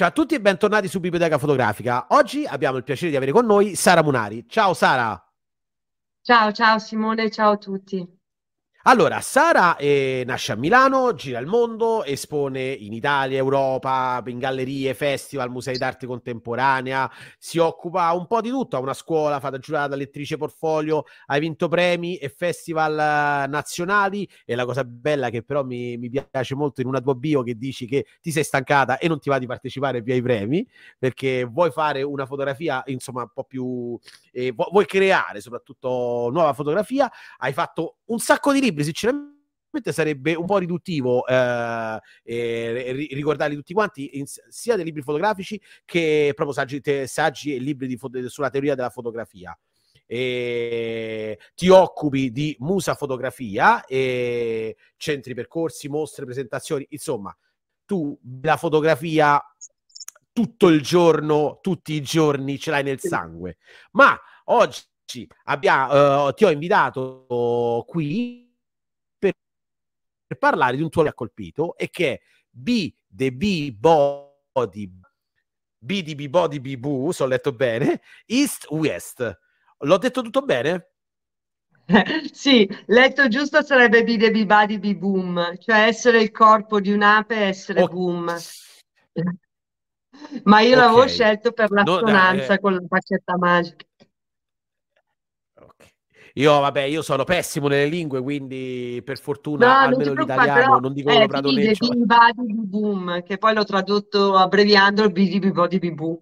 Ciao a tutti e bentornati su Biblioteca Fotografica. Oggi abbiamo il piacere di avere con noi Sara Munari. Ciao Sara. Ciao, ciao Simone, ciao a tutti. Allora, Sara eh, nasce a Milano, gira il mondo, espone in Italia, Europa, in gallerie, festival, musei d'arte contemporanea, si occupa un po' di tutto, ha una scuola, fa da giurata lettrice portfolio, ha vinto premi e festival eh, nazionali e la cosa bella che però mi, mi, piace molto in una tua bio che dici che ti sei stancata e non ti va di partecipare più ai premi perché vuoi fare una fotografia insomma un po' più... Eh, vuoi creare soprattutto nuova fotografia, hai fatto un sacco di libri libri, sinceramente sarebbe un po' riduttivo eh, eh, ricordarli tutti quanti, in, sia dei libri fotografici che proprio saggi, te, saggi e libri di, sulla teoria della fotografia. E ti occupi di musa fotografia, e centri percorsi, mostre, presentazioni, insomma, tu la fotografia tutto il giorno, tutti i giorni ce l'hai nel sangue. Ma oggi abbiamo, uh, ti ho invitato qui per parlare di un tuo che ha colpito e che è B the B body B di B body B boo, se ho letto bene, East West. L'ho detto tutto bene? sì, letto giusto sarebbe B the B body B boom, cioè essere il corpo di un'ape e essere oh. boom. Ma io okay. l'avevo scelto per l'assonanza no, eh, con la faccetta magica. Io, vabbè, io sono pessimo nelle lingue, quindi per fortuna no, almeno l'italiano però, non dico eh, pradoneccio. Badi boom, che poi l'ho tradotto abbreviando il bidi body boom.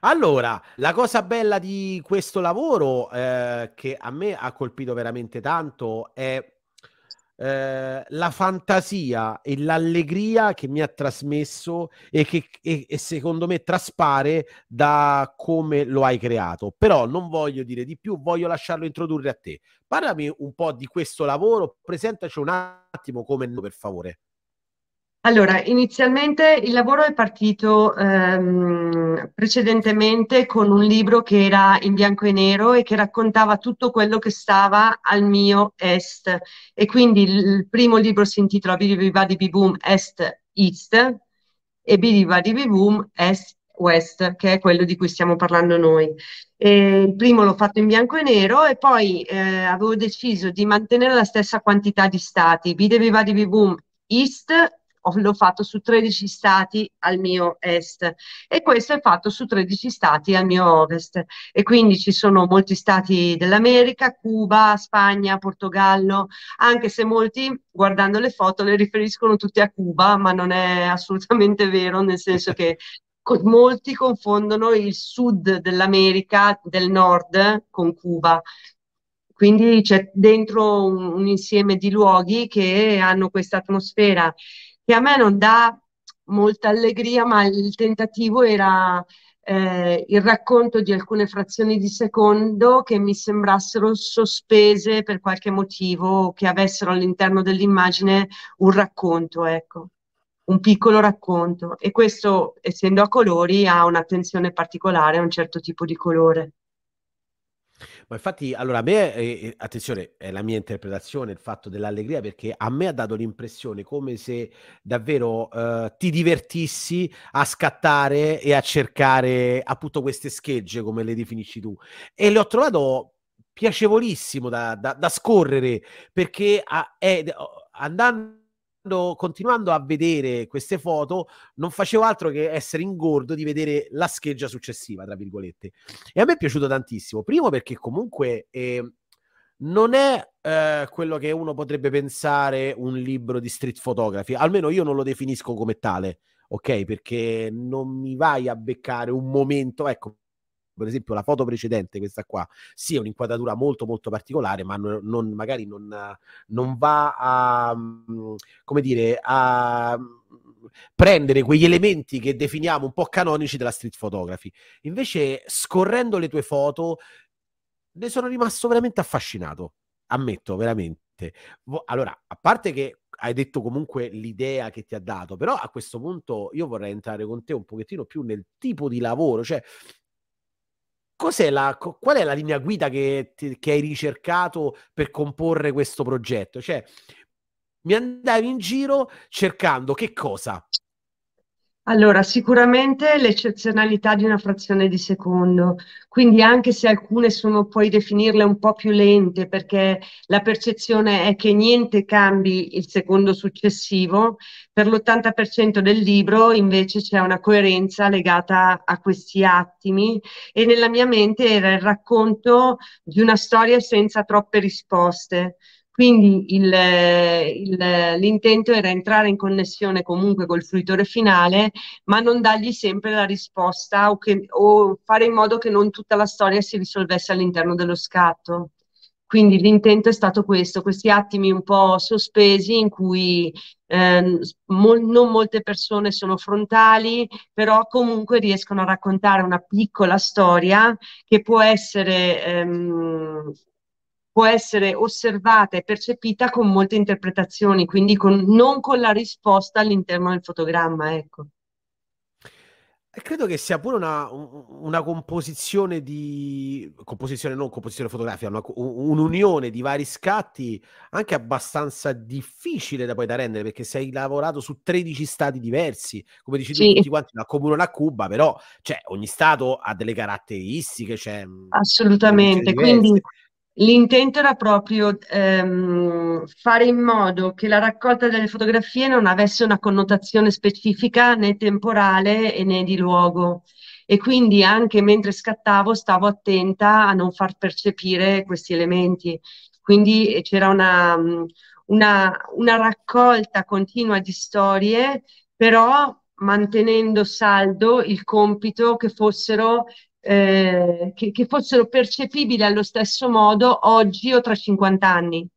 Allora, la cosa bella di questo lavoro eh, che a me ha colpito veramente tanto è eh, la fantasia e l'allegria che mi ha trasmesso e che e, e secondo me traspare da come lo hai creato. Però non voglio dire di più, voglio lasciarlo introdurre a te. Parlami un po' di questo lavoro, presentaci un attimo come per favore. Allora, inizialmente il lavoro è partito ehm, precedentemente con un libro che era in bianco e nero e che raccontava tutto quello che stava al mio est. E quindi il primo libro si intitola Bidi Badi Boom Est East e Bidi Badi Boom Est West, che è quello di cui stiamo parlando noi. E il primo l'ho fatto in bianco e nero e poi eh, avevo deciso di mantenere la stessa quantità di stati, Bidi Badi Boom East l'ho fatto su 13 stati al mio est e questo è fatto su 13 stati al mio ovest e quindi ci sono molti stati dell'America, Cuba, Spagna, Portogallo, anche se molti guardando le foto le riferiscono tutte a Cuba, ma non è assolutamente vero, nel senso che molti confondono il sud dell'America del nord con Cuba. Quindi c'è dentro un, un insieme di luoghi che hanno questa atmosfera che a me non dà molta allegria, ma il tentativo era eh, il racconto di alcune frazioni di secondo che mi sembrassero sospese per qualche motivo, che avessero all'interno dell'immagine un racconto, ecco, un piccolo racconto. E questo, essendo a colori, ha un'attenzione particolare a un certo tipo di colore. Ma infatti, allora a me, eh, attenzione, è la mia interpretazione il fatto dell'allegria perché a me ha dato l'impressione come se davvero eh, ti divertissi a scattare e a cercare appunto queste schegge, come le definisci tu. E le ho trovato piacevolissimo da, da, da scorrere perché a, è, andando continuando a vedere queste foto, non facevo altro che essere ingordo di vedere la scheggia successiva, tra virgolette. E a me è piaciuto tantissimo. Primo perché comunque eh, non è eh, quello che uno potrebbe pensare un libro di street photography, almeno io non lo definisco come tale, ok? Perché non mi vai a beccare un momento, ecco, per esempio la foto precedente, questa qua, è un'inquadratura molto molto particolare, ma non, non, magari non, non, va a, come dire, a prendere quegli elementi che definiamo un po' canonici della street photography. Invece, scorrendo le tue foto, ne sono rimasto veramente affascinato, ammetto, veramente. Allora, a parte che hai detto comunque l'idea che ti ha dato, però a questo punto io vorrei entrare con te un pochettino più nel tipo di lavoro, cioè la, qual è la linea guida che, che, hai ricercato per comporre questo progetto? Cioè, mi andavi in giro cercando che cosa? Allora, sicuramente l'eccezionalità di una frazione di secondo, quindi anche se alcune sono, puoi definirle un po' più lente perché la percezione è che niente cambi il secondo successivo, per l'80% del libro invece c'è una coerenza legata a questi attimi e nella mia mente era il racconto di una storia senza troppe risposte. Quindi il, il, l'intento era entrare in connessione comunque col fruitore finale, ma non dargli sempre la risposta o, che, o fare in modo che non tutta la storia si risolvesse all'interno dello scatto. Quindi l'intento è stato questo, questi attimi un po' sospesi in cui eh, mo- non molte persone sono frontali, però comunque riescono a raccontare una piccola storia che può essere ehm, può essere osservata e percepita con molte interpretazioni, quindi con, non con la risposta all'interno del fotogramma, ecco. E credo che sia pure una, una composizione di composizione, non composizione fotografica, una, un'unione di vari scatti anche abbastanza difficile da poi da rendere perché sei lavorato su 13 stati diversi, come dici sì. tu, tutti quanti accomunano a Cuba, però cioè, ogni stato ha delle caratteristiche. Cioè, Assolutamente, quindi L'intento era proprio ehm, fare in modo che la raccolta delle fotografie non avesse una connotazione specifica né temporale né di luogo e quindi anche mentre scattavo stavo attenta a non far percepire questi elementi. Quindi eh, c'era una, una, una raccolta continua di storie, però mantenendo saldo il compito che fossero eh, che, che, fossero percepibili allo stesso modo oggi o tra 50 anni.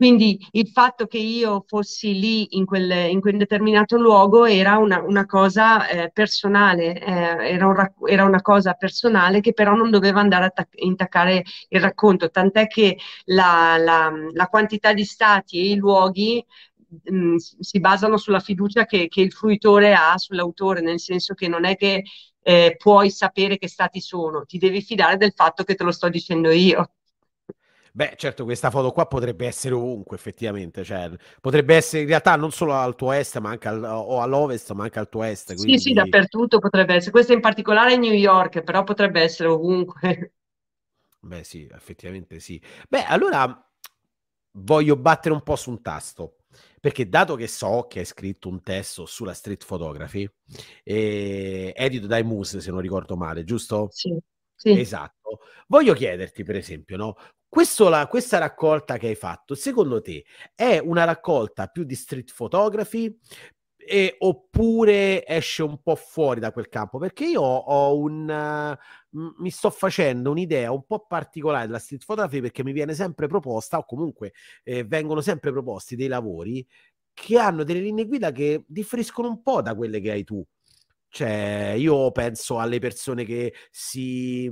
Quindi il fatto che io fossi lì in quel, in quel determinato luogo era una, una cosa eh, personale, eh, era, un, era, una cosa personale che però non doveva andare a intaccare il racconto, tant'è che la, la, la quantità di stati e i luoghi mh, mm, si basano sulla fiducia che, che, il fruitore ha sull'autore, nel senso che non è che eh, puoi sapere che stati sono, ti devi fidare del fatto che te lo sto dicendo io. Beh, certo, questa foto qua potrebbe essere ovunque, effettivamente. Cioè, potrebbe essere in realtà non solo al tuo est, ma anche al, o all'ovest, ma anche al tuo est. Quindi... Sì, sì, dappertutto potrebbe essere. Questa in particolare è New York, però potrebbe essere ovunque. Beh, sì, effettivamente sì. Beh, allora voglio battere un po' su un tasto. Perché dato che so che hai scritto un testo sulla street photography, eh, edito dai Muse, se non ricordo male, giusto? Sì. Sì. Esatto. Voglio chiederti, per esempio, no? Questo, la, questa raccolta che hai fatto, secondo te è una raccolta più di street photography e, oppure esce un po' fuori da quel campo? Perché io ho un... Uh, mi sto facendo un'idea un po' particolare della street photography perché mi viene sempre proposta, o comunque eh, vengono sempre proposti dei lavori che hanno delle linee guida che differiscono un po' da quelle che hai tu. Cioè, io penso alle persone che si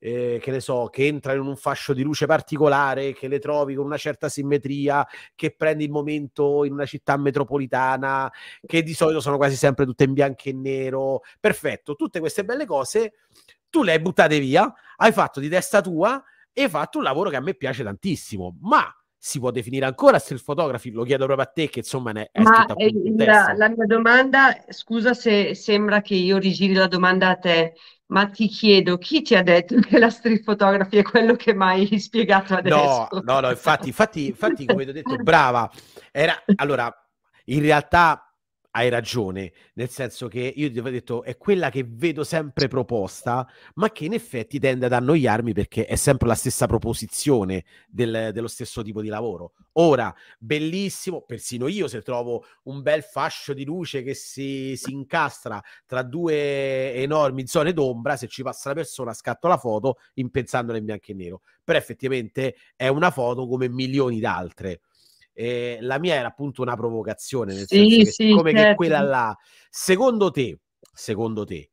eh, che ne so, che entra in un fascio di luce particolare, che le trovi con una certa simmetria, che prendi il momento in una città metropolitana, che di solito sono quasi sempre tutte in bianco e nero. Perfetto, tutte queste belle cose tu le hai buttate via, hai fatto di testa tua e hai fatto un lavoro che a me piace tantissimo, ma si può definire ancora street photography? Lo chiedo proprio a te, che insomma ne è Ma la, la, mia domanda, scusa se sembra che io rigiri la domanda a te, ma ti chiedo, chi ti ha detto che la street photography è quello che mai hai spiegato adesso? No, no, no, infatti, infatti, infatti come ti ho detto, brava. Era, allora, in realtà hai ragione, nel senso che io ti avevo detto è quella che vedo sempre proposta, ma che in effetti tende ad annoiarmi perché è sempre la stessa proposizione del, dello stesso tipo di lavoro. Ora, bellissimo, persino io se trovo un bel fascio di luce che si, si incastra tra due enormi zone d'ombra, se ci passa la persona scatto la foto impensandola in bianco e nero, però effettivamente è una foto come milioni d'altre eh, la mia era appunto una provocazione, nel sì, senso che sì, come certo. che quella là, secondo te, secondo te,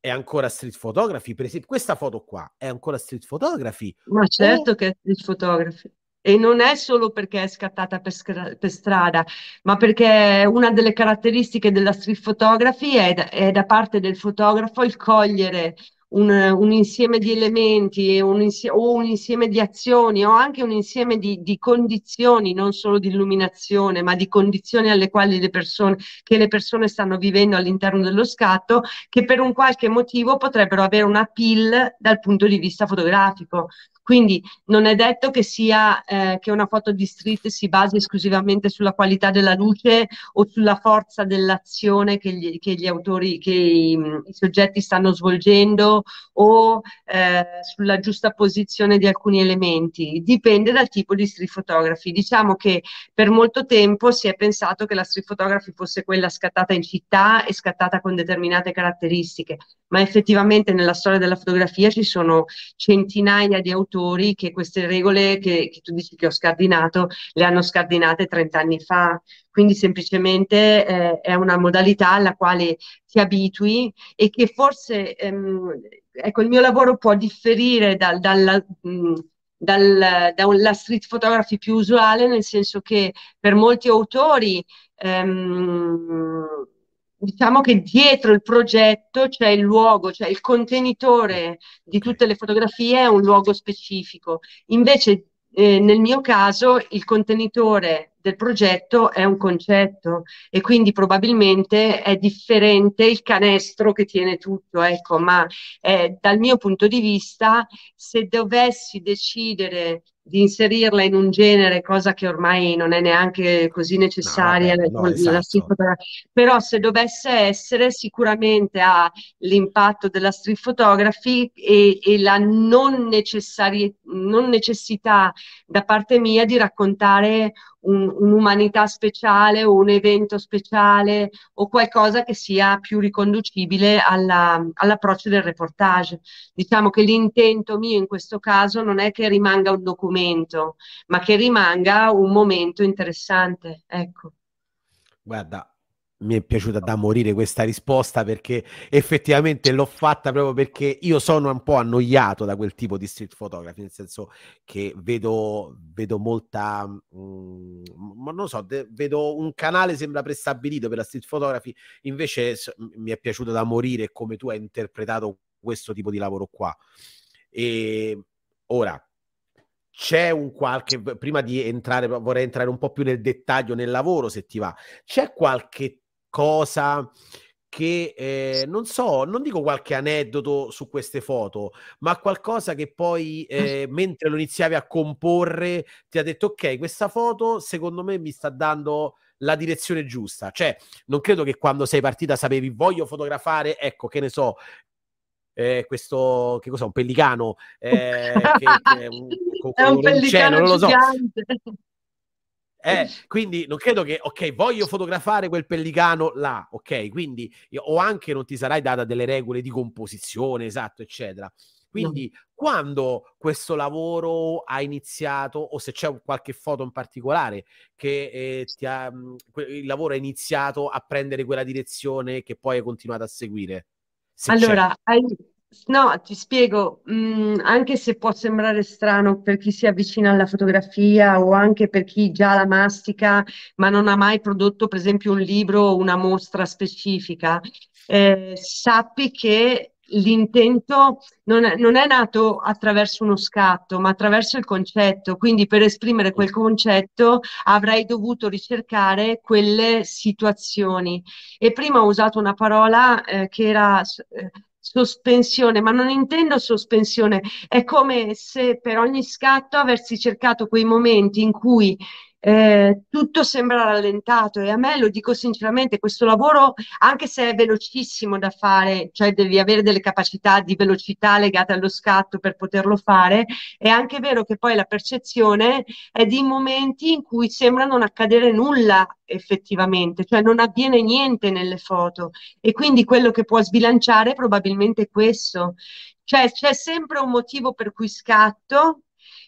è ancora street photography? Per esempio, questa foto qua è ancora street photography? Ma certo o... che è street photography. E non è solo perché è scattata per, scra- per, strada, ma perché una delle caratteristiche della street photography è da, è da parte del fotografo il cogliere un, un insieme di elementi un insie- o un insieme di azioni o anche un insieme di, di, condizioni, non solo di illuminazione, ma di condizioni alle quali le persone, che le persone stanno vivendo all'interno dello scatto, che per un qualche motivo potrebbero avere una pill dal punto di vista fotografico. Quindi non è detto che sia eh, che una foto di street si basi esclusivamente sulla qualità della luce o sulla forza dell'azione che gli, che gli autori, che i, i, soggetti stanno svolgendo o eh, sulla giusta posizione di alcuni elementi. Dipende dal tipo di street photography. Diciamo che per molto tempo si è pensato che la street photography fosse quella scattata in città e scattata con determinate caratteristiche, ma effettivamente nella storia della fotografia ci sono centinaia di autori autori che queste regole che, che tu dici che ho scardinato le hanno scardinate 30 anni fa. Quindi semplicemente eh, è una modalità alla quale ti abitui e che forse ehm, ecco, il mio lavoro può differire dal, dalla, mh, dal, dalla street photography più usuale, nel senso che per molti autori ehm, diciamo che dietro il progetto c'è il luogo, cioè il contenitore di tutte le fotografie è un luogo specifico. Invece eh, nel mio caso il contenitore del progetto è un concetto e quindi probabilmente è differente il canestro che tiene tutto, ecco, ma eh, dal mio punto di vista se dovessi decidere di inserirla in un genere, cosa che ormai non è neanche così necessaria, no, vabbè, no, esatto. però se dovesse essere sicuramente ha l'impatto della street photography e, e la non, non necessità da parte mia di raccontare un, un'umanità speciale o un evento speciale o qualcosa che sia più riconducibile alla, all'approccio del reportage. Diciamo che l'intento mio in questo caso non è che rimanga un documento, ma che rimanga un momento interessante. Ecco. Guarda, mi è piaciuta da morire questa risposta perché effettivamente l'ho fatta proprio perché io sono un po' annoiato da quel tipo di street photography, nel senso che vedo, vedo molta, mm, non lo so, de- vedo un canale sembra prestabilito per la street photography, invece s- mi è piaciuto da morire come tu hai interpretato questo tipo di lavoro qua. E ora, c'è un qualche prima di entrare vorrei entrare un po' più nel dettaglio nel lavoro se ti va c'è qualche cosa che eh, non so, non dico qualche aneddoto su queste foto, ma qualcosa che poi eh, mentre lo iniziavi a comporre ti ha detto ok, questa foto secondo me mi sta dando la direzione giusta. Cioè, non credo che quando sei partita sapevi voglio fotografare, ecco, che ne so, eh, questo che cos'è un pellicano eh, che, che, un, è un pellicano non lo so eh, quindi non credo che, ok, voglio fotografare quel pellicano là, ok, quindi o anche non ti sarai data delle regole di composizione, esatto, eccetera. Quindi no. quando questo lavoro ha iniziato, o se c'è qualche foto in particolare che eh, ti ha, il lavoro ha iniziato a prendere quella direzione che poi hai continuato a seguire? allora, hai, No, ti spiego, mm, anche se può sembrare strano per chi si avvicina alla fotografia o anche per chi già la mastica, ma non ha mai prodotto, per esempio, un libro o una mostra specifica, eh, sappi che l'intento non è, non è, nato attraverso uno scatto, ma attraverso il concetto. Quindi per esprimere quel concetto avrei dovuto ricercare quelle situazioni. E prima ho usato una parola eh, che era... Eh, sospensione, ma non intendo sospensione, è come se per ogni scatto avessi cercato quei momenti in cui eh, tutto sembra rallentato e a me lo dico sinceramente, questo lavoro, anche se è velocissimo da fare, cioè devi avere delle capacità di velocità legate allo scatto per poterlo fare, è anche vero che poi la percezione è di momenti in cui sembra non accadere nulla effettivamente, cioè non avviene niente nelle foto e quindi quello che può sbilanciare è probabilmente questo. Cioè c'è sempre un motivo per cui scatto,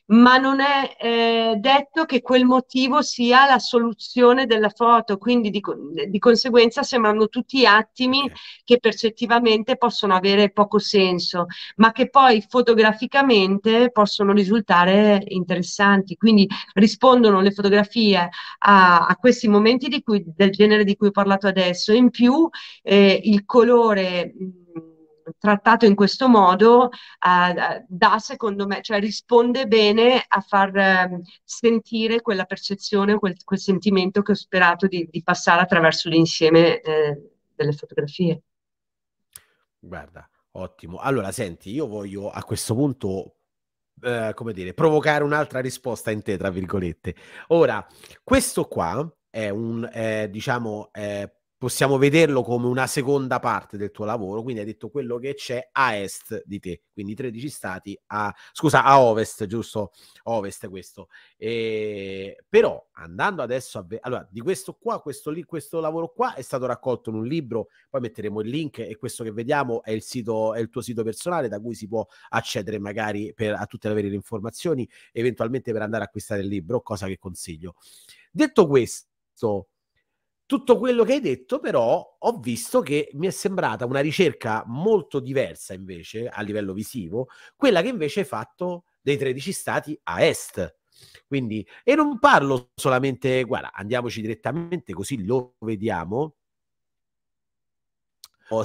ma non è eh, detto che quel motivo sia la soluzione della foto, quindi di, di conseguenza sembrano tutti attimi che percettivamente possono avere poco senso, ma che poi fotograficamente possono risultare interessanti. Quindi rispondono le fotografie a, a questi momenti cui, del genere di cui ho parlato adesso. In più eh, il colore trattato in questo modo uh, dà, secondo me, cioè risponde bene a far uh, sentire quella percezione, quel, quel, sentimento che ho sperato di, di passare attraverso l'insieme eh, delle fotografie. Guarda, ottimo. Allora, senti, io voglio a questo punto Uh, come dire, provocare un'altra risposta in te, tra virgolette. Ora, questo qua è un, è, diciamo, è possiamo vederlo come una seconda parte del tuo lavoro, quindi hai detto quello che c'è a est di te, quindi 13 stati a, scusa, a ovest, giusto? Ovest questo. E, però andando adesso a... Ve- allora, di questo qua, questo, li- questo lavoro qua è stato raccolto in un libro, poi metteremo il link e questo che vediamo è il, sito, è il tuo sito personale da cui si può accedere magari per, a tutte le vere informazioni, eventualmente per andare a acquistare il libro, cosa che consiglio. Detto questo, tutto quello che hai detto, però, ho visto che mi è sembrata una ricerca molto diversa invece a livello visivo, quella che invece hai fatto dei 13 stati a est. Quindi, e non parlo solamente, guarda, andiamoci direttamente così lo vediamo. O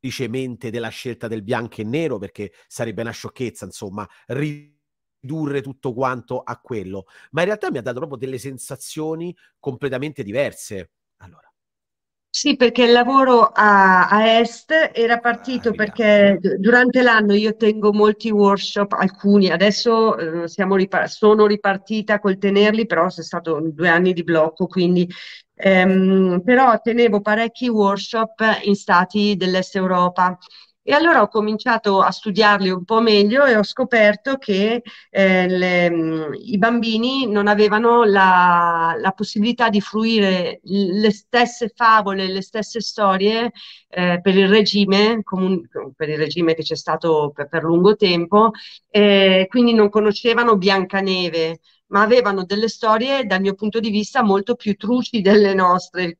semplicemente della scelta del bianco e nero, perché sarebbe una sciocchezza, insomma, ri- ridurre tutto quanto a quello, ma in realtà mi ha dato proprio delle sensazioni completamente diverse. Allora. Sì, perché il lavoro a, a Est era partito ah, perché durante l'anno io tengo molti workshop, alcuni, adesso eh, ripar- sono ripartita col tenerli, però c'è stato due anni di blocco, quindi ehm, però tenevo parecchi workshop in stati dell'Est Europa e allora ho cominciato a studiarli un po' meglio e ho scoperto che eh, le, mm, i bambini non avevano la, la, possibilità di fruire le stesse favole, le stesse storie eh, per il regime, comun- per il regime che c'è stato per, per lungo tempo, eh, quindi non conoscevano Biancaneve ma avevano delle storie dal mio punto di vista molto più truci delle nostre,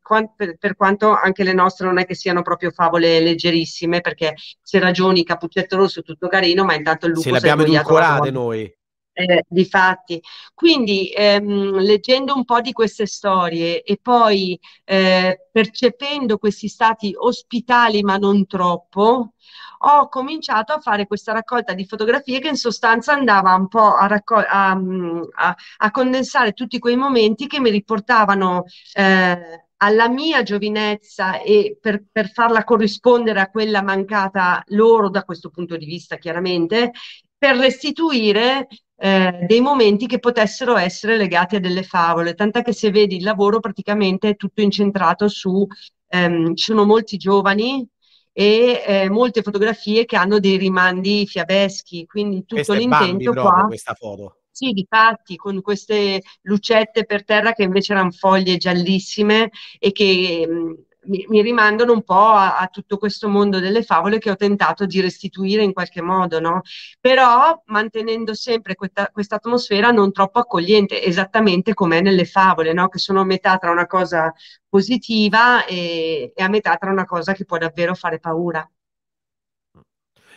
per, quanto anche le nostre non è che siano proprio favole leggerissime, perché se ragioni Capuccetto Rosso tutto carino, ma intanto il lupo Se l'abbiamo edulcorate noi. Eh, difatti, quindi ehm, leggendo un po' di queste storie e poi eh, percependo questi stati ospitali ma non troppo, ho cominciato a fare questa raccolta di fotografie che in sostanza andava un po' a, raccol- a, a, a condensare tutti quei momenti che mi riportavano eh, alla mia giovinezza e per, per, farla corrispondere a quella mancata loro da questo punto di vista, chiaramente, per restituire eh, dei momenti che potessero essere legati a delle favole. Tant'è che se vedi il lavoro praticamente è tutto incentrato su, ehm, ci sono molti giovani e eh, molte fotografie che hanno dei rimandi fiabeschi, quindi tutto l'intento qua... questa foto. Sì, di fatti, con queste lucette per terra che invece erano foglie giallissime e che mh, mi, mi, rimandano un po' a, a, tutto questo mondo delle favole che ho tentato di restituire in qualche modo, no? Però mantenendo sempre questa, atmosfera non troppo accogliente, esattamente come nelle favole, no? Che sono a metà tra una cosa positiva e, e a metà tra una cosa che può davvero fare paura.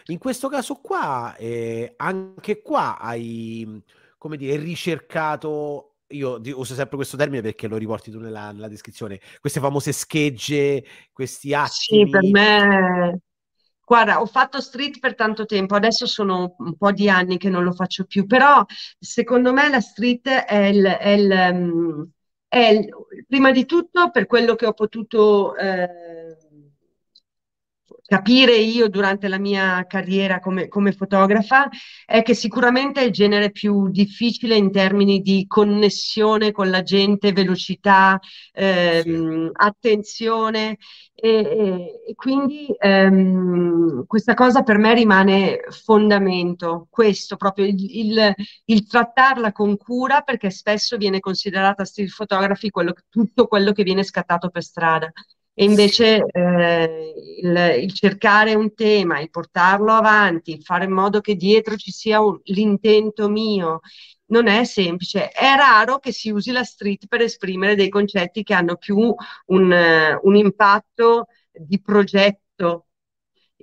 In questo caso qua, eh, anche qua hai, come dire, ricercato io uso sempre questo termine perché lo riporti tu nella, nella descrizione, queste famose schegge, questi atti. Sì, per me, guarda, ho fatto street per tanto tempo, adesso sono un po' di anni che non lo faccio più, però secondo me la street è il, è il, mm, è il prima di tutto per quello che ho potuto... Eh, capire io durante la mia carriera come, come, fotografa è che sicuramente è il genere più difficile in termini di connessione con la gente, velocità, ehm, sì. attenzione e, e, e quindi ehm, questa cosa per me rimane fondamento, questo proprio il, il, il, trattarla con cura perché spesso viene considerata street photography quello, tutto quello che viene scattato per strada e invece eh, il, il, cercare un tema, il portarlo avanti, il fare in modo che dietro ci sia un, l'intento mio, non è semplice. È raro che si usi la street per esprimere dei concetti che hanno più un, un impatto di progetto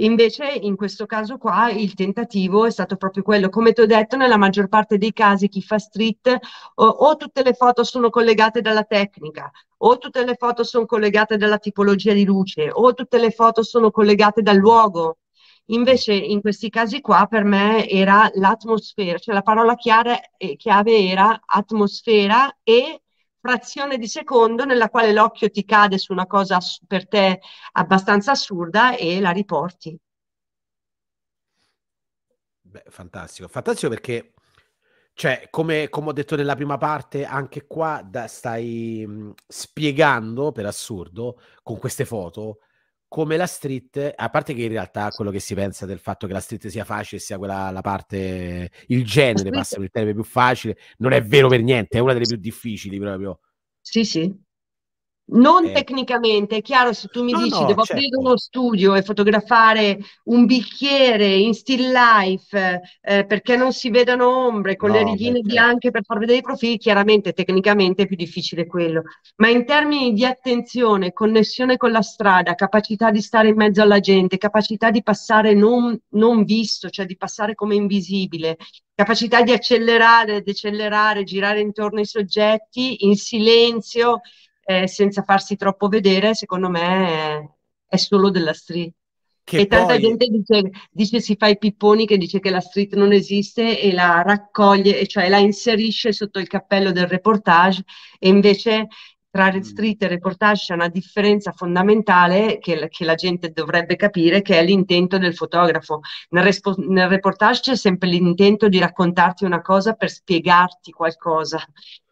Invece in questo caso qua il tentativo è stato proprio quello. Come ti ho detto, nella maggior parte dei casi chi fa street o, o tutte le foto sono collegate dalla tecnica, o tutte le foto sono collegate dalla tipologia di luce, o tutte le foto sono collegate dal luogo. Invece in questi casi qua per me era l'atmosfera, cioè la parola chiave, chiave era atmosfera e frazione di secondo nella quale l'occhio ti cade su una cosa per te abbastanza assurda e la riporti. Beh, fantastico, fantastico perché, cioè, come, come ho detto nella prima parte, anche qua da, stai mh, spiegando per assurdo con queste foto come la street, a parte che in realtà quello che si pensa del fatto che la street sia facile sia quella la parte, il genere, passa il termine più facile, non è vero per niente, è una delle più difficili proprio. Sì, sì. Non eh. tecnicamente, è chiaro, se tu mi no, dici no, devo certo. aprire uno studio e fotografare un bicchiere in still life eh, perché non si vedano ombre con no, le righine beh, bianche certo. per far vedere i profili, chiaramente tecnicamente è più difficile quello. Ma in termini di attenzione, connessione con la strada, capacità di stare in mezzo alla gente, capacità di passare non, non visto, cioè di passare come invisibile, capacità di accelerare, decelerare, girare intorno ai soggetti in silenzio eh, senza farsi troppo vedere, secondo me è, è solo della street. Che e tanta poi... gente dice, dice, si fa i pipponi che dice che la street non esiste e la raccoglie, cioè la inserisce sotto il cappello del reportage e invece tra mm. street e reportage c'è una differenza fondamentale che, che, la gente dovrebbe capire, che è l'intento del fotografo. Nel, respo, nel reportage c'è sempre l'intento di raccontarti una cosa per spiegarti qualcosa.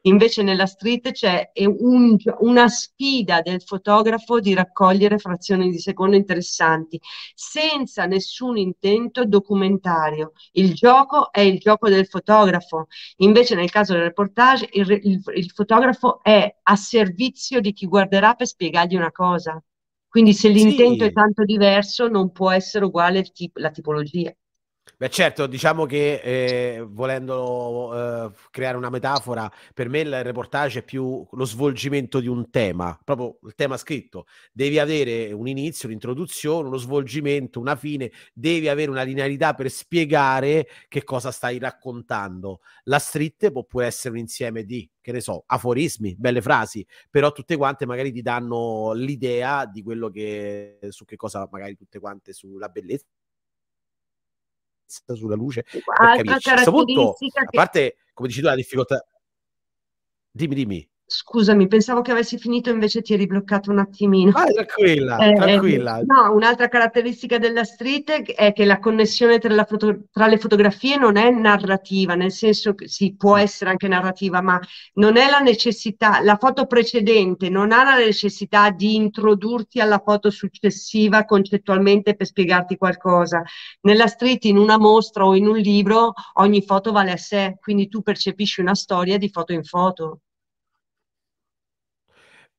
Invece nella street c'è un, una sfida del fotografo di raccogliere frazioni di secondo interessanti, senza nessun intento documentario. Il gioco è il gioco del fotografo. Invece nel caso del reportage il, il, il fotografo è a servizio di chi guarderà per spiegargli una cosa. Quindi se l'intento sì. è tanto diverso non può essere uguale la tipologia. Beh, certo, diciamo che eh, volendo eh, creare una metafora, per me il reportage è più lo svolgimento di un tema, proprio il tema scritto. Devi avere un inizio, un'introduzione, uno svolgimento, una fine, devi avere una linearità per spiegare che cosa stai raccontando. La street può, può essere un insieme di, che ne so, aforismi, belle frasi, però tutte quante magari ti danno l'idea di quello che, su che cosa magari tutte quante sulla bellezza sulla luce per capirci. A questo punto, a parte, come dici tu, la difficoltà... Dimmi, dimmi. Scusami, pensavo che avessi finito, invece ti eri bloccato un attimino. Ah, tranquilla, eh, tranquilla. No, un'altra caratteristica della street è che la connessione tra, la foto, tra, le fotografie non è narrativa, nel senso che sì, può essere anche narrativa, ma non è la necessità, la foto precedente non ha la necessità di introdurti alla foto successiva concettualmente per spiegarti qualcosa. Nella street, in una mostra o in un libro, ogni foto vale a sé, quindi tu percepisci una storia di foto in foto.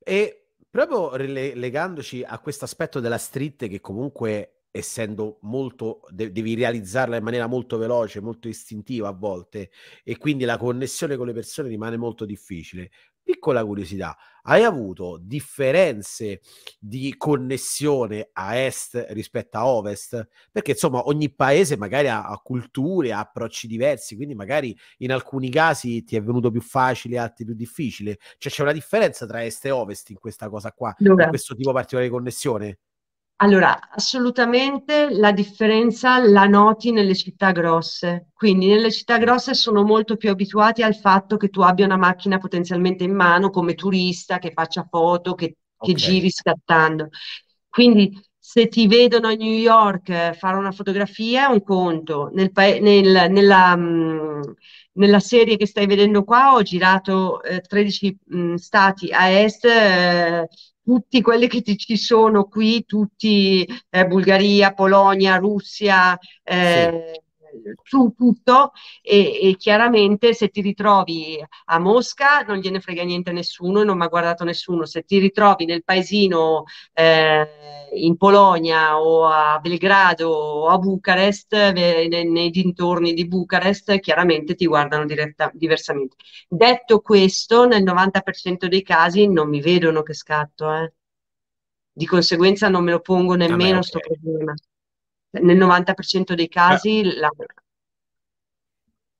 E proprio legandoci a questo aspetto della street che comunque essendo molto de- devi realizzarla in maniera molto veloce, molto istintiva a volte e quindi la connessione con le persone rimane molto difficile. Piccola curiosità, hai avuto differenze di connessione a est rispetto a ovest? Perché insomma ogni paese magari ha, ha culture, ha approcci diversi, quindi magari in alcuni casi ti è venuto più facile, altri più difficile. Cioè c'è una differenza tra est e ovest in questa cosa qua, Dove? in questo tipo particolare di connessione? Allora, assolutamente la differenza la noti nelle città grosse. Quindi nelle città grosse sono molto più abituati al fatto che tu abbia una macchina potenzialmente in mano come turista, che faccia foto, che, che giri scattando. Quindi se ti vedono a New York eh, fare una fotografia è un conto. Nel, nel, nella, mh, mm, nella, serie che stai vedendo qua ho girato eh, 13 mh, stati a est. Eh, tutti quelli che ci sono qui, tutti eh, Bulgaria, Polonia, Russia, eh, sì su tutto e, e, chiaramente se ti ritrovi a Mosca non gliene frega niente a nessuno e non mi ha guardato nessuno, se ti ritrovi nel paesino eh, in Polonia o a Belgrado o a Bucarest, nei, nei, dintorni di Bucarest, chiaramente ti guardano diretta, diversamente. Detto questo, nel 90% dei casi non mi vedono che scatto, eh. di conseguenza non me lo pongo nemmeno questo okay. problema. Nel 90% dei casi eh. la...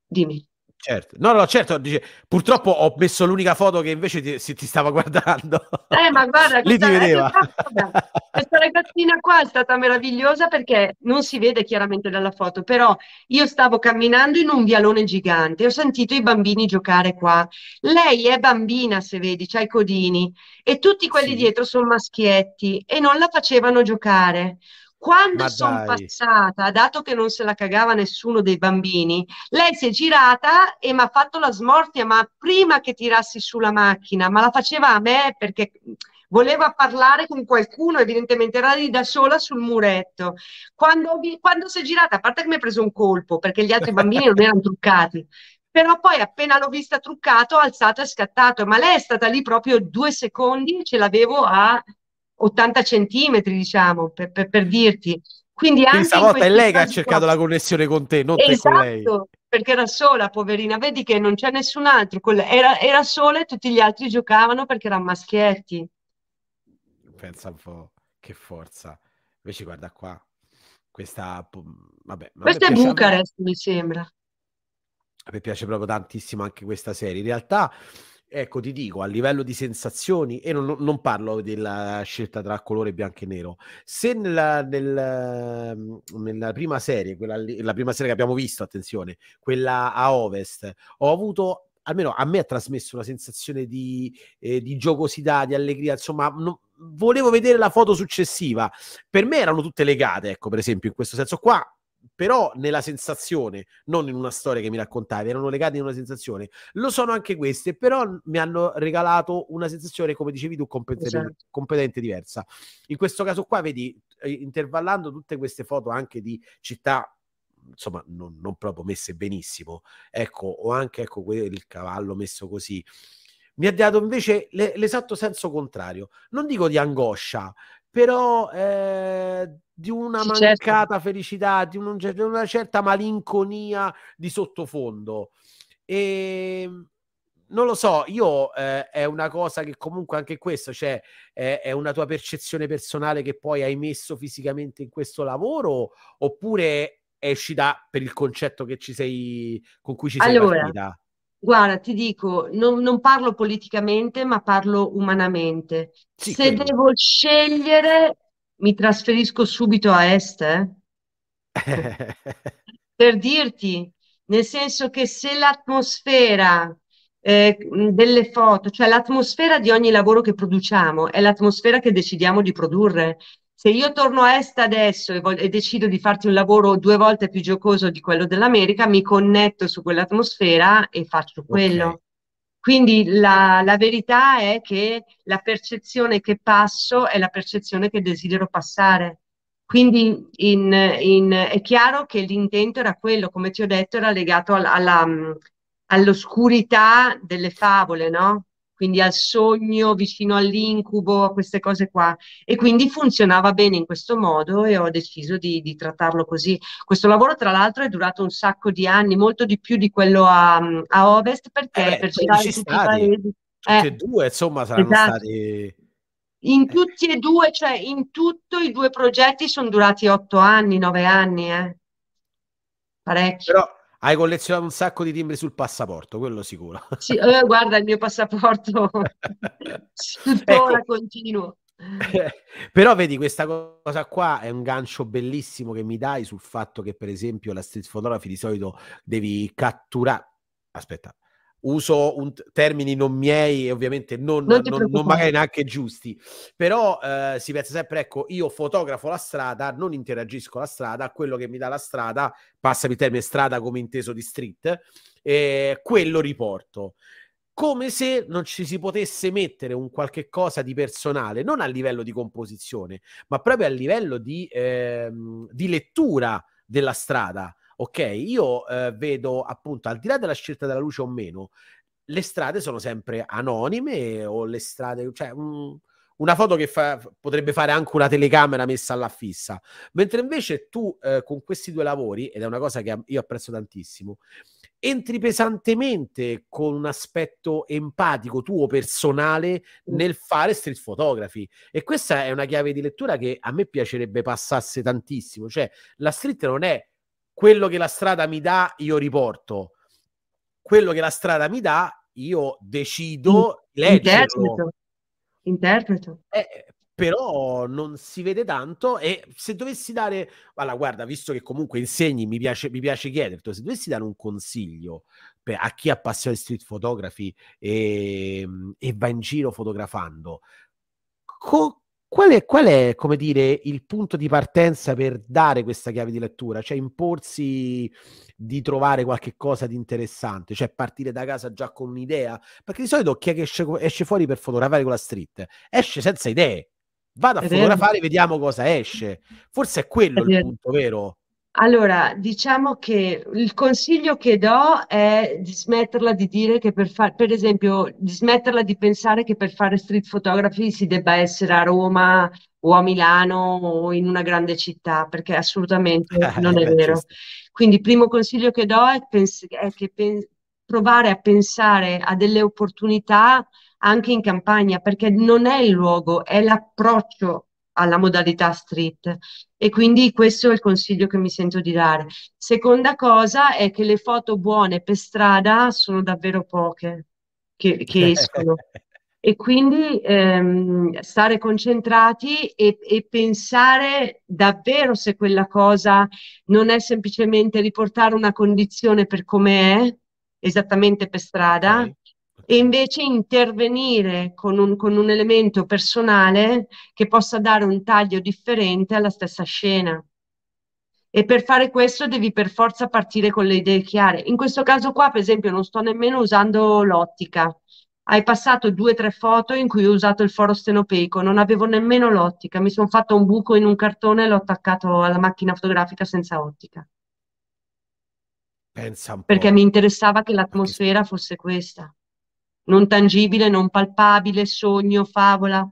Dimmi. Certo, no, no, certo, dice, purtroppo ho messo l'unica foto che invece ti, si, ti stava guardando. Eh, ma guarda, questa, ti vedeva. questa ragazzina qua è stata meravigliosa perché non si vede chiaramente dalla foto, però io stavo camminando in un vialone gigante, ho sentito i bambini giocare qua. Lei è bambina, se vedi, c'ha i codini, e tutti quelli sì. dietro sono maschietti e non la facevano giocare. Quando sono passata, dato che non se la cagava nessuno dei bambini, lei si è girata e mi ha fatto la smorfia, ma prima che tirassi sulla macchina, ma la faceva a me perché voleva parlare con qualcuno, evidentemente era lì da sola sul muretto. Quando, quando si è girata, a parte che mi ha preso un colpo, perché gli altri bambini non erano truccati, però poi appena l'ho vista truccato, ho alzato e scattato, ma lei è stata lì proprio due secondi, ce l'avevo a 80 centimetri, diciamo, per, per, per dirti. Quindi, Quindi stavolta è lei che ha cercato qua... la connessione con te, non esatto, te con lei. Esatto, perché era sola, poverina. Vedi che non c'è nessun altro. Era, era sola e tutti gli altri giocavano perché erano maschietti. Pensa un po', che forza. Invece guarda qua, questa... Vabbè, Questa è Bucarest, mi sembra. A me piace proprio tantissimo anche questa serie. In realtà Ecco, ti dico, a livello di sensazioni, e non, non parlo della scelta tra colore bianco e nero, se nella, nel, mhmm, nella prima serie, quella la prima serie che abbiamo visto, attenzione, quella a ovest, ho avuto, almeno a me ha trasmesso una sensazione di, eh, di giocosità, di allegria, insomma, non, volevo vedere la foto successiva. Per me erano tutte legate, ecco, per esempio, in questo senso qua però nella sensazione, non in una storia che mi raccontavi, erano legati in una sensazione. Lo sono anche queste, però mi hanno regalato una sensazione, come dicevi tu, competente, esatto. competente diversa. In questo caso qua, vedi, eh, intervallando tutte queste foto anche di città insomma non, non, proprio messe benissimo ecco o anche ecco il cavallo messo così mi ha dato invece le, l'esatto senso contrario non dico di angoscia però eh, di una sì, certo. mancata certo. felicità, di, un, di, una certa malinconia di sottofondo. E ehm, non lo so, io eh, è una cosa che comunque anche questo, cioè è, è, una tua percezione personale che poi hai messo fisicamente in questo lavoro oppure è uscita per il concetto che ci sei con cui ci sei allora, partita? Guarda, ti dico, non, non parlo politicamente, ma parlo umanamente. Sì, Se quello. devo scegliere, mi trasferisco subito a est. eh. Per dirti, nel senso che se l'atmosfera eh, delle foto, cioè l'atmosfera di ogni lavoro che produciamo, è l'atmosfera che decidiamo di produrre. Se io torno a est adesso e, e decido di farti un lavoro due volte più giocoso di quello dell'America, mi connetto su quell'atmosfera e faccio quello. Okay. Quindi la, la, verità è che la percezione che passo è la percezione che desidero passare. Quindi in, in, è chiaro che l'intento era quello, come ti ho detto, era legato alla, alla, all'oscurità delle favole, no? Quindi al sogno, vicino all'incubo, a queste cose qua. E quindi funzionava bene in questo modo e ho deciso di, di trattarlo così. Questo lavoro, tra l'altro, è durato un sacco di anni, molto di più di quello a, a Ovest, perché eh, per girare tutti stati. i paesi. Tutti eh, e due, insomma, saranno esatto. stati. In tutti e due, cioè in tutto i due progetti sono durati otto anni, nove anni, eh. Parecchio. Però hai collezionato un sacco di timbri sul passaporto, quello sicuro. Sì, eh, guarda il mio passaporto, tuttora ecco. continuo. Però vedi, questa cosa qua è un gancio bellissimo che mi dai sul fatto che, per esempio, la street photography di solito devi catturare. Aspetta, uso un, termini non miei e ovviamente non, non, non, non, magari neanche giusti, però eh, si pensa sempre, ecco, io fotografo la strada, non interagisco la strada, quello che mi dà la strada, passami il termine strada come inteso di street, eh, quello riporto. Come se non ci si potesse mettere un qualche cosa di personale, non a livello di composizione, ma proprio a livello di, eh, di lettura della strada ok, io eh, vedo appunto al di là della scelta della luce o meno, le strade sono sempre anonime o le strade, cioè un, una foto che fa, potrebbe fare anche una telecamera messa alla fissa, mentre invece tu eh, con questi due lavori, ed è una cosa che io apprezzo tantissimo, entri pesantemente con un aspetto empatico tuo personale nel fare street photography. E questa è una chiave di lettura che a me piacerebbe passasse tantissimo, cioè la street non è quello che la strada mi dà, io riporto, quello che la strada mi dà, io decido leggerlo. Interpreto. Interpreto. Eh, però non si vede tanto e se dovessi dare allora guarda visto che comunque insegni mi piace, mi piace chiederti se dovessi dare un consiglio per, a chi ha passione di street photography e, e va in giro fotografando co- qual è, qual è, come dire, il punto di partenza per dare questa chiave di lettura? Cioè imporsi di trovare qualche cosa di interessante, cioè partire da casa già con un'idea? Perché di solito chi è che esce, esce fuori per fotografare con la street esce senza idee vado a è fotografare e vediamo cosa esce. Forse è quello è il punto, vero? Allora, diciamo che il consiglio che do è di smetterla di dire che per fare, per esempio, di smetterla di pensare che per fare street photography si debba essere a Roma o a Milano o in una grande città, perché assolutamente non è vero. Quindi il primo consiglio che do è, pens- è che pen- provare a pensare a delle opportunità anche in campagna, perché non è il luogo, è l'approccio alla modalità street. E quindi questo è il consiglio che mi sento di dare. Seconda cosa è che le foto buone per strada sono davvero poche che, che escono. E quindi ehm, stare concentrati e, e, pensare davvero se quella cosa non è semplicemente riportare una condizione per come è esattamente per strada, okay e invece intervenire con un, con un elemento personale che possa dare un taglio differente alla stessa scena. E per fare questo devi per forza partire con le idee chiare. In questo caso qua, per esempio, non sto nemmeno usando l'ottica. Hai passato due o tre foto in cui ho usato il foro stenopeico, non avevo nemmeno l'ottica, mi sono fatto un buco in un cartone e l'ho attaccato alla macchina fotografica senza ottica. Pensa un po'. Perché mi interessava che l'atmosfera fosse questa non tangibile, non palpabile, sogno, favola.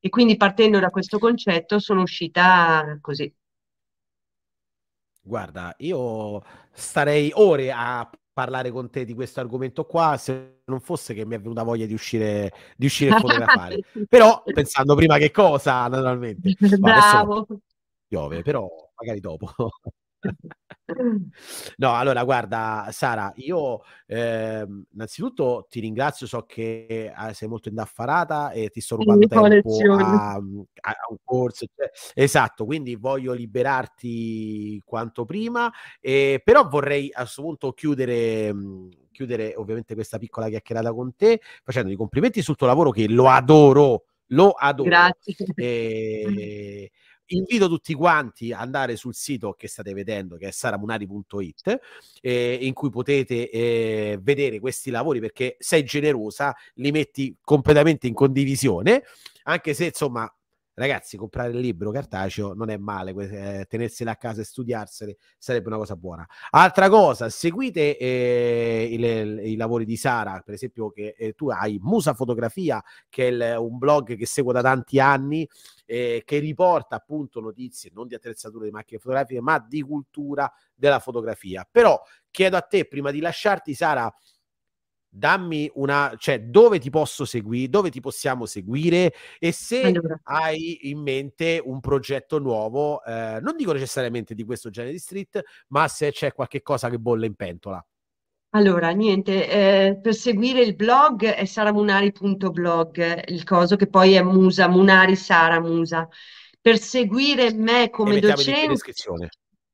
E quindi partendo da questo concetto sono uscita così. Guarda, io starei ore a parlare con te di questo argomento qua se non fosse che mi è venuta voglia di uscire, di uscire a fotografare. però pensando prima che cosa, naturalmente. Bravo. Piove, però magari dopo. No, allora guarda Sara, io eh, innanzitutto ti ringrazio, so che eh, sei molto indaffarata e ti sto rubando tempo a, a, un corso. Cioè, esatto, quindi voglio liberarti quanto prima, eh, però vorrei a questo punto chiudere, chiudere ovviamente questa piccola chiacchierata con te facendo i complimenti sul tuo lavoro che lo adoro, lo adoro. Grazie. E, invito tutti quanti ad andare sul sito che state vedendo, che è saramunari.it, eh, in cui potete eh, vedere questi lavori perché sei generosa, li metti completamente in condivisione, anche se insomma ragazzi, comprare il libro cartaceo non è male, eh, tenersene a casa e studiarsene sarebbe una cosa buona. Altra cosa, seguite eh, i, i, lavori di Sara, per esempio, che eh, tu hai Musa Fotografia, che è il, un blog che seguo da tanti anni, eh, che riporta appunto notizie non di attrezzature di macchine fotografiche, ma di cultura della fotografia. Però chiedo a te, prima di lasciarti, Sara, dammi una, cioè dove ti posso seguire, dove ti possiamo seguire e se allora. hai in mente un progetto nuovo, eh, non dico necessariamente di questo genere di street, ma se c'è qualche cosa che bolle in pentola. Allora, niente, eh, per seguire il blog è saramunari.blog, il coso che poi è Musa, Munari Sara Musa. Per seguire me come docente...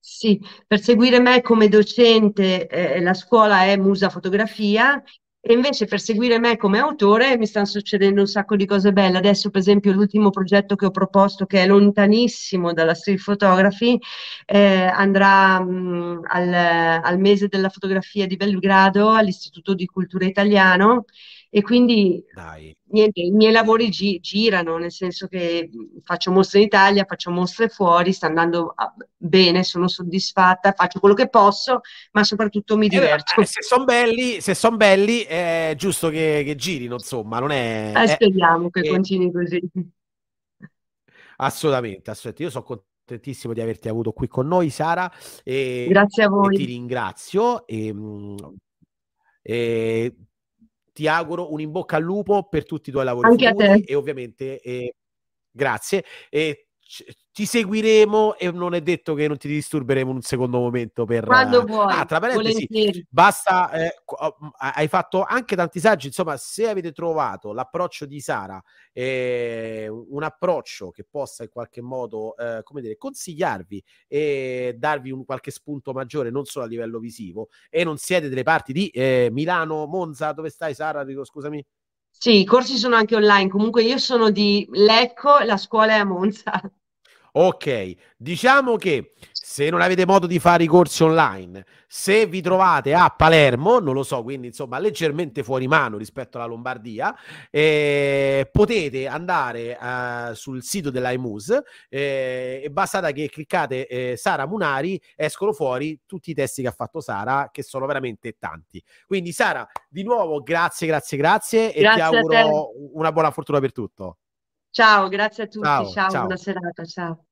Sì, per seguire me come docente eh, la scuola è Musa Fotografia e invece per seguire me come autore mi stanno succedendo un sacco di cose belle. Adesso, per esempio, l'ultimo progetto che ho proposto, che è lontanissimo dalla street photography, eh, andrà mh, mm, al, al, mese della fotografia di Belgrado, all'Istituto di Cultura Italiano. E quindi Dai. niente, i miei lavori gi- girano, nel senso che faccio mostre in Italia, faccio mostre fuori, sta andando ah, bene, sono soddisfatta, faccio quello che posso, ma soprattutto mi eh, diverto. Eh, se sono belli, se son belli, è giusto che, che, girino, insomma, non è... Eh, speriamo che continui così. Assolutamente, assolutamente. Io sono contento contentissimo di averti avuto qui con noi, Sara. E, Grazie a voi. Ti ringrazio. E, e, ti auguro un in bocca al lupo per tutti i tuoi lavori Anche futuri e ovviamente eh, grazie. E ti seguiremo e non è detto che non ti disturberemo un secondo momento per quando vuoi ah, tra parentesi volentieri. basta eh, hai fatto anche tanti saggi insomma se avete trovato l'approccio di Sara eh, un approccio che possa in qualche modo eh, come dire consigliarvi e darvi un qualche spunto maggiore non solo a livello visivo e non siete delle parti di eh, Milano Monza dove stai Sara dico scusami sì, i corsi sono anche online. Comunque io sono di Lecco, la scuola è a Monza. Ok, diciamo che se non avete modo di fare i corsi online, se vi trovate a Palermo, non lo so, quindi insomma leggermente fuori mano rispetto alla Lombardia, eh, potete andare eh, sul sito dell'IMUS eh, e basta che cliccate eh, Sara Munari, escono fuori tutti i testi che ha fatto Sara, che sono veramente tanti. Quindi Sara, di nuovo grazie, grazie, grazie, grazie e ti auguro una buona fortuna per tutto. Ciao, grazie a tutti. Ciao, ciao, ciao. buona serata. Ciao.